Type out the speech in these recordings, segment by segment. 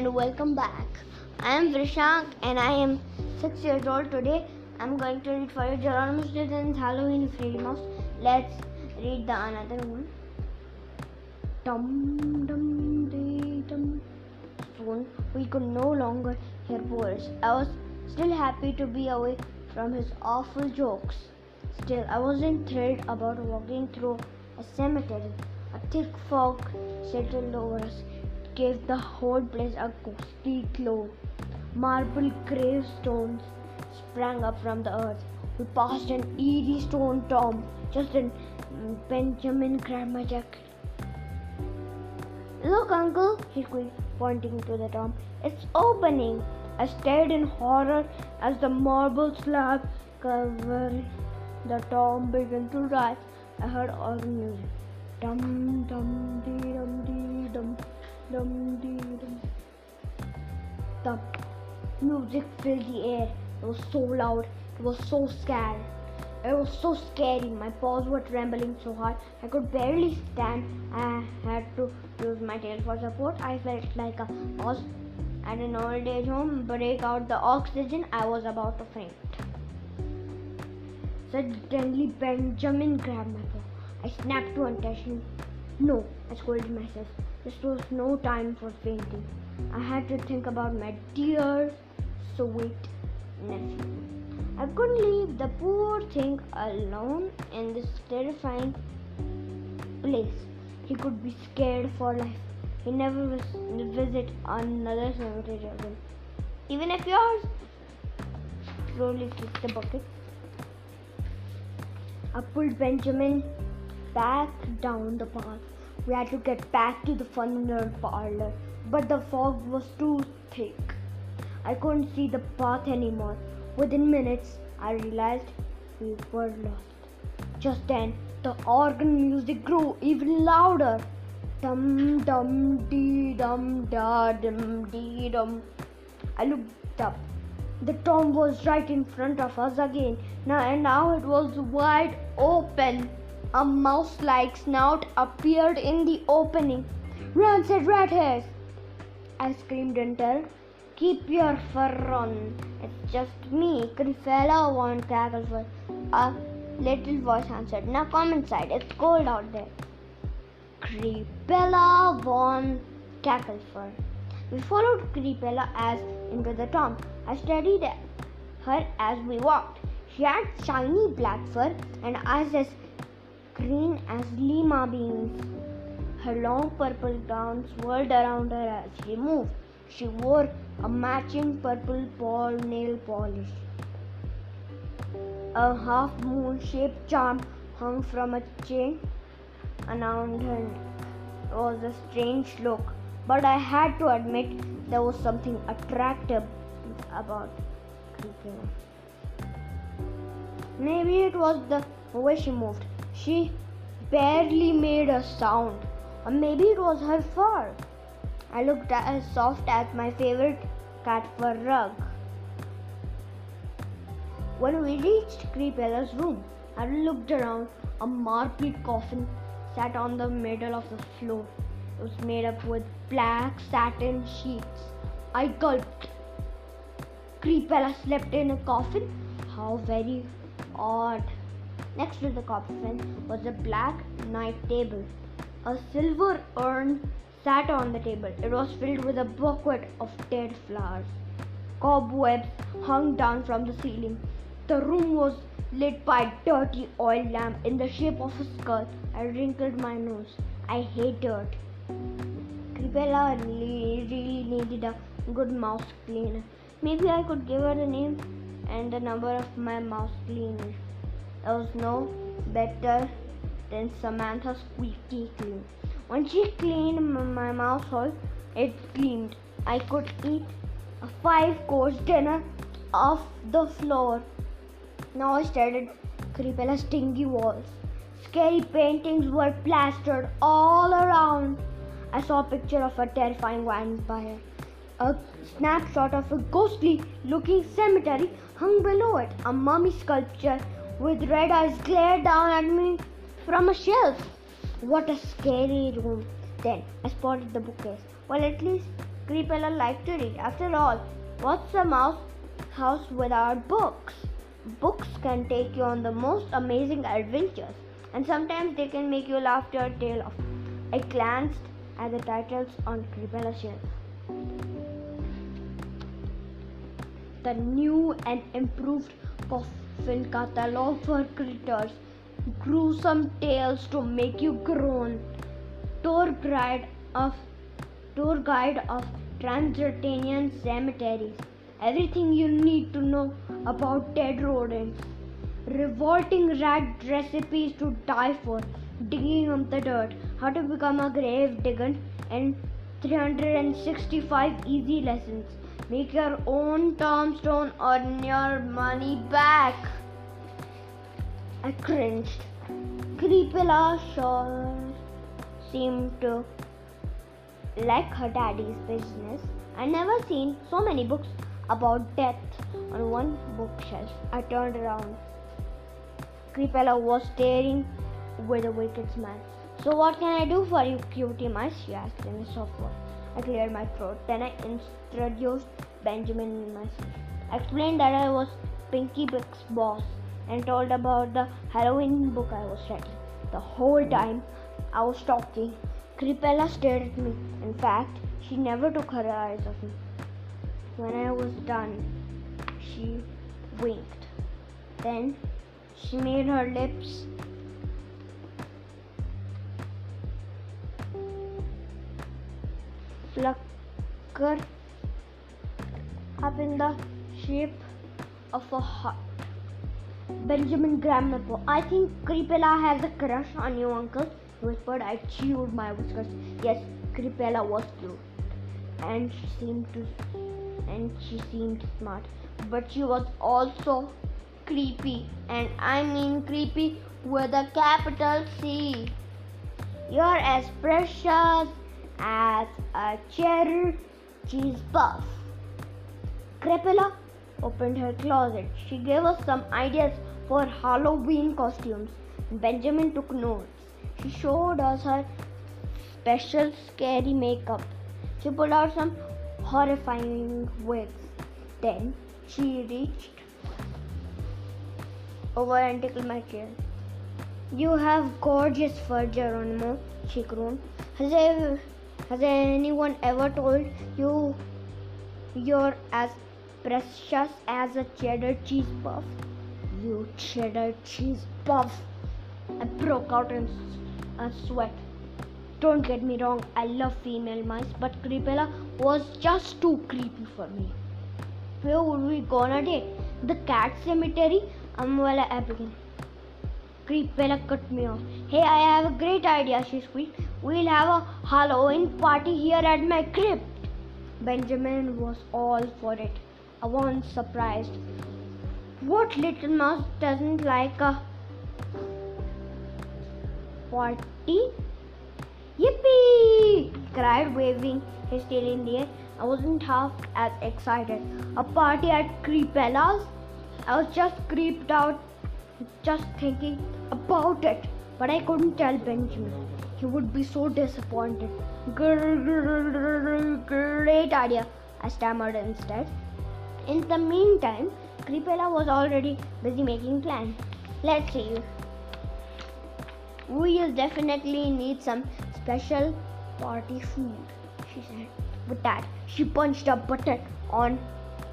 and welcome back. I am Vrishank and I am 6 years old today. I'm going to read for you Geronimo Stilton's Halloween Fairy Mouse. Let's read the another one. Dum dum dee dum. Soon we could no longer hear words. I was still happy to be away from his awful jokes. Still, I wasn't thrilled about walking through a cemetery. A thick fog settled over us, gave the whole place a ghostly glow. Marble gravestones sprang up from the earth. We passed an eerie stone tomb. Just then, mm, Benjamin grabbed my jacket. Look, uncle, he squeaked, pointing to the tomb. It's opening. I stared in horror as the marble slab covering the tomb began to rise. I heard organ music. Dum dum dee The music filled the air. It was so loud. It was so scary. It was so scary. My paws were trembling so hard I could barely stand. I had to use my tail for support. I felt like a was at an old age home. Break out the oxygen. I was about to faint. Suddenly, Benjamin grabbed my paw. I snapped to attention. No, I scolded myself. This was no time for fainting. I had to think about my dear, sweet nephew. I couldn't leave the poor thing alone in this terrifying place. He could be scared for life. He never vis- visit another cemetery again. Even if yours slowly kicked the bucket. I pulled Benjamin back down the path. We had to get back to the fun nerd parlor, but the fog was too thick. I couldn't see the path anymore. Within minutes, I realized we were lost. Just then, the organ music grew even louder. Dum dum dee dum da dum dee dum. I looked up. The tomb was right in front of us again. Now and now it was wide open. A mouse-like snout appeared in the opening. Run, said Red Hairs. I screamed in terror. Keep your fur on. It's just me, Creepella von Cacklefur. A little voice answered. Now come inside. It's cold out there. Creepella von Cacklefur. We followed Creepella as into the tomb. I studied her as we walked. She had shiny black fur and eyes as green as lima beans. Her long purple gown swirled around her as she moved. She wore a matching purple nail polish. A half moon shaped charm hung from a chain around her neck. It was a strange look, but I had to admit there was something attractive about Creepella. Maybe it was the way she moved. She barely made a sound. Or maybe it was her fur. I looked as soft as my favorite cat fur rug. When we reached Creepella's room, I looked around. A marble coffin sat on the middle of the floor. It was made up with black satin sheets. I gulped. Creepella slept in a coffin? How very odd. Next to the coffin was a black night table. A silver urn sat on the table. It was filled with a bouquet of dead flowers. Cobwebs hung down from the ceiling. The room was lit by a dirty oil lamp in the shape of a skull. I wrinkled my nose. I hate dirt. Creepella really, really needed a good mouse cleaner. Maybe I could give her the name and the number of my mouse cleaner. There was no better than Samantha Squeaky Clean. When she cleaned my mouse hole, it gleamed. I could eat a five course dinner off the floor. Now I stared at stingy walls. Scary paintings were plastered all around. I saw a picture of a terrifying vampire. A snapshot of a ghostly looking cemetery hung below it. A mummy sculpture with red eyes glared down at me from a shelf. What a scary room. Then I spotted the bookcase. Well, at least Creepella liked to read. After all, what's a mouse house without books? Books can take you on the most amazing adventures, and sometimes they can make you laugh your tail off. I glanced at the titles on Creepella's shelf. The new and improved coffin catalog for critters, gruesome tales to make you groan, tour guide of tour guide of Transylvanian cemeteries, everything you need to know about dead rodents, revolting rat recipes to die for, digging up the dirt, how to become a grave digger, and 365 easy lessons. Make your own tombstone, earn your money back. I cringed. Creepella sure seemed to like her daddy's business. I never seen so many books about death on one bookshelf. I turned around. Creepella was staring with a wicked smile. So what can I do for you, cutie mice? she asked in a soft voice. I cleared my throat. Then I introduced Benjamin myself. I explained that I was Pinky Pick's boss and told about the Halloween book I was writing. The whole time I was talking, Creepella stared at me. In fact, she never took her eyes off me. When I was done, she winked. Then she made her lips flutter up in the shape of a heart. Benjamin my. I think Creepella has a crush on you, uncle, he whispered. I chewed my whiskers. Yes, Creepella was cute. And she seemed to and she seemed smart. But she was also creepy. And I mean creepy with a capital C. You're as precious as a cheddar cheese puff. Creepella opened her closet. She gave us some ideas for Halloween costumes. Benjamin took notes. She showed us her special scary makeup. She pulled out some horrifying wigs. Then she reached over and tickled my tail. You have gorgeous fur, Geronimo, she groaned. Has, ever, has anyone ever told you you're as precious as a cheddar cheese puff? You cheddar cheese puff! I broke out in a sweat. Don't get me wrong, I love female mice, but Creepella was just too creepy for me. Where would we go on a date? The cat cemetery? Amuela Abigail. Creepella cut me off. Hey, I have a great idea, she squeaked. We'll have a Halloween party here at my crypt. Benjamin was all for it. I wasn't surprised. What little mouse doesn't like a party? Yippee! cried, waving his tail in the air. I wasn't half as excited. A party at Creepella's? I was just creeped out just thinking about it. But I couldn't tell Benjamin. He would be so disappointed. Great idea, I stammered instead. In the meantime, Creepella was already busy making plans. Let's see. We'll definitely need some special party food, she said. With that, she punched a button on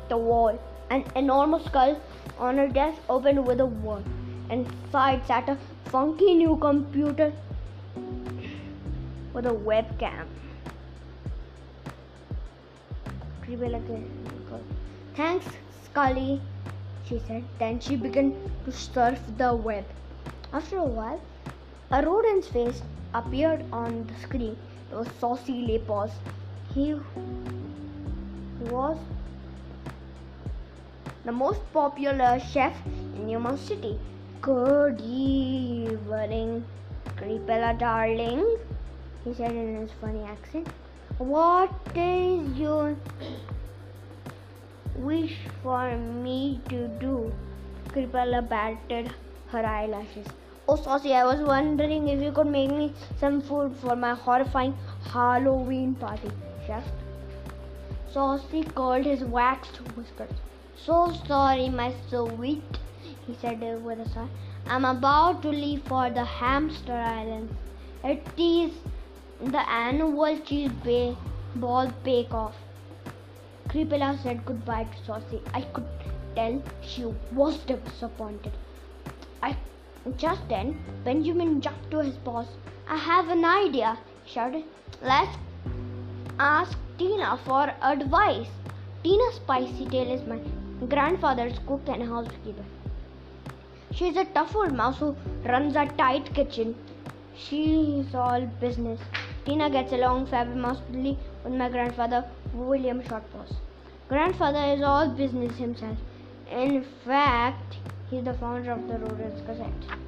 the wall. An enormous skull on her desk opened with a word. Inside sat a funky new computer with a webcam. Thanks, Scully, she said. Then she began to surf the web. After a while, a rodent's face appeared on the screen. It was Saucy Lepos. He was the most popular chef in New City. Good evening, Creepella darling, he said in his funny accent. What is your wish for me to do? Creepella batted her eyelashes. Oh, Saucy, I was wondering if you could make me some food for my horrifying Halloween party, chef. Saucy curled his waxed whiskers. So sorry, my sweet, he said with a sigh. I'm about to leave for the hamster islands. It is the annual cheese ball bake off. Creepella said goodbye to Saucy. I could tell she was disappointed. I just then Benjamin jumped to his boss. I have an idea, he shouted. Let's ask Tina for advice. Tina Spicytail is my grandfather's cook and housekeeper. She's a tough old mouse who runs a tight kitchen. She's all business. Tina gets along fabulously with my grandfather, William Shortpaws. Grandfather is all business himself. In fact, he's the founder of the Rodents Gazette.